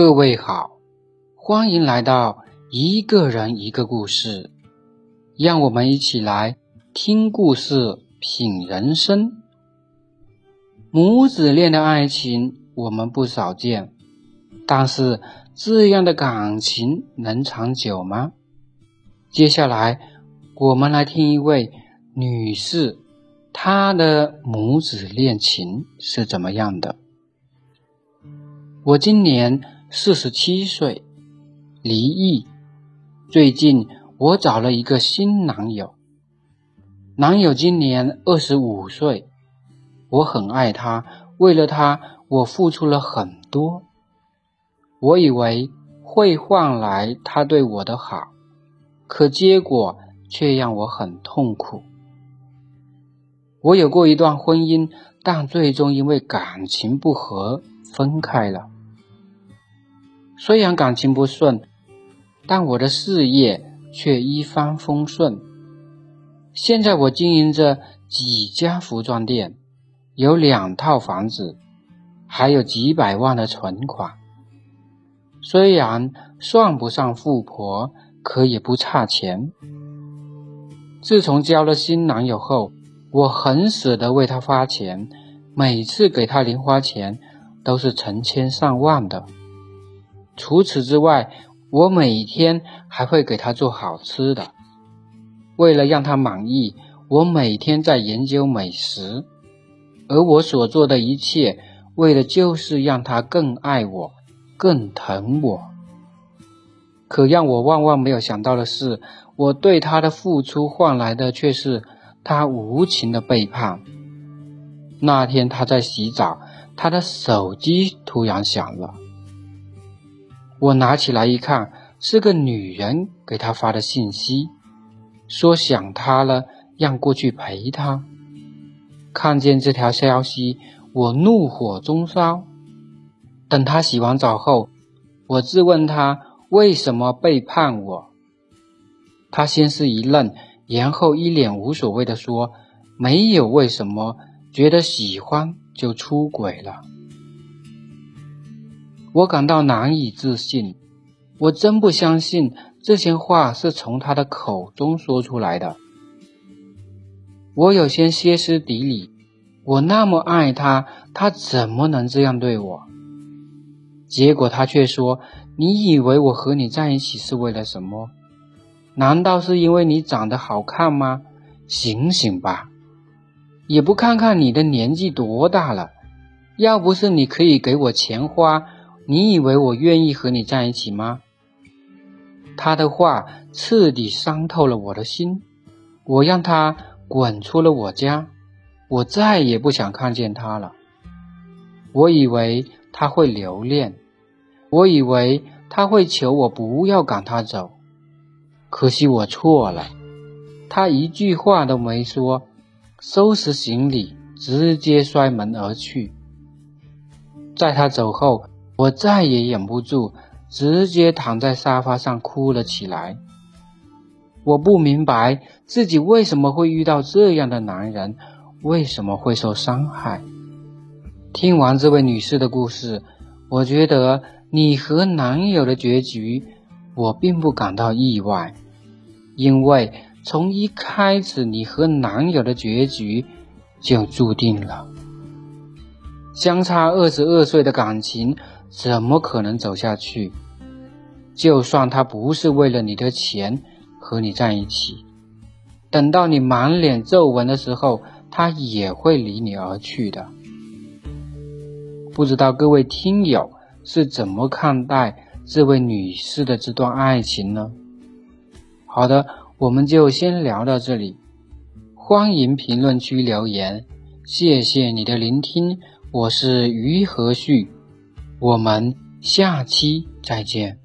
各位好，欢迎来到一个人一个故事，让我们一起来听故事、品人生。母子恋的爱情我们不少见，但是这样的感情能长久吗？接下来我们来听一位女士，她的母子恋情是怎么样的。我今年四十七岁，离异。最近我找了一个新男友，男友今年二十五岁。我很爱他，为了他，我付出了很多。我以为会换来他对我的好，可结果却让我很痛苦。我有过一段婚姻，但最终因为感情不和分开了。虽然感情不顺，但我的事业却一帆风顺。现在我经营着几家服装店，有两套房子，还有几百万的存款。虽然算不上富婆，可也不差钱。自从交了新男友后，我很舍得为他花钱，每次给他零花钱都是成千上万的。除此之外，我每天还会给他做好吃的。为了让他满意，我每天在研究美食，而我所做的一切，为的就是让他更爱我，更疼我。可让我万万没有想到的是，我对他的付出换来的却是他无情的背叛。那天他在洗澡，他的手机突然响了。我拿起来一看，是个女人给他发的信息，说想他了，让过去陪他。看见这条消息，我怒火中烧。等他洗完澡后，我质问他为什么背叛我。他先是一愣，然后一脸无所谓的说：“没有为什么，觉得喜欢就出轨了。”我感到难以置信，我真不相信这些话是从他的口中说出来的。我有些歇斯底里，我那么爱他，他怎么能这样对我？结果他却说：“你以为我和你在一起是为了什么？难道是因为你长得好看吗？醒醒吧，也不看看你的年纪多大了。要不是你可以给我钱花。”你以为我愿意和你在一起吗？他的话彻底伤透了我的心，我让他滚出了我家，我再也不想看见他了。我以为他会留恋，我以为他会求我不要赶他走，可惜我错了。他一句话都没说，收拾行李，直接摔门而去。在他走后。我再也忍不住，直接躺在沙发上哭了起来。我不明白自己为什么会遇到这样的男人，为什么会受伤害。听完这位女士的故事，我觉得你和男友的结局，我并不感到意外，因为从一开始你和男友的结局就注定了。相差二十二岁的感情。怎么可能走下去？就算他不是为了你的钱和你在一起，等到你满脸皱纹的时候，他也会离你而去的。不知道各位听友是怎么看待这位女士的这段爱情呢？好的，我们就先聊到这里。欢迎评论区留言，谢谢你的聆听，我是于和旭。我们下期再见。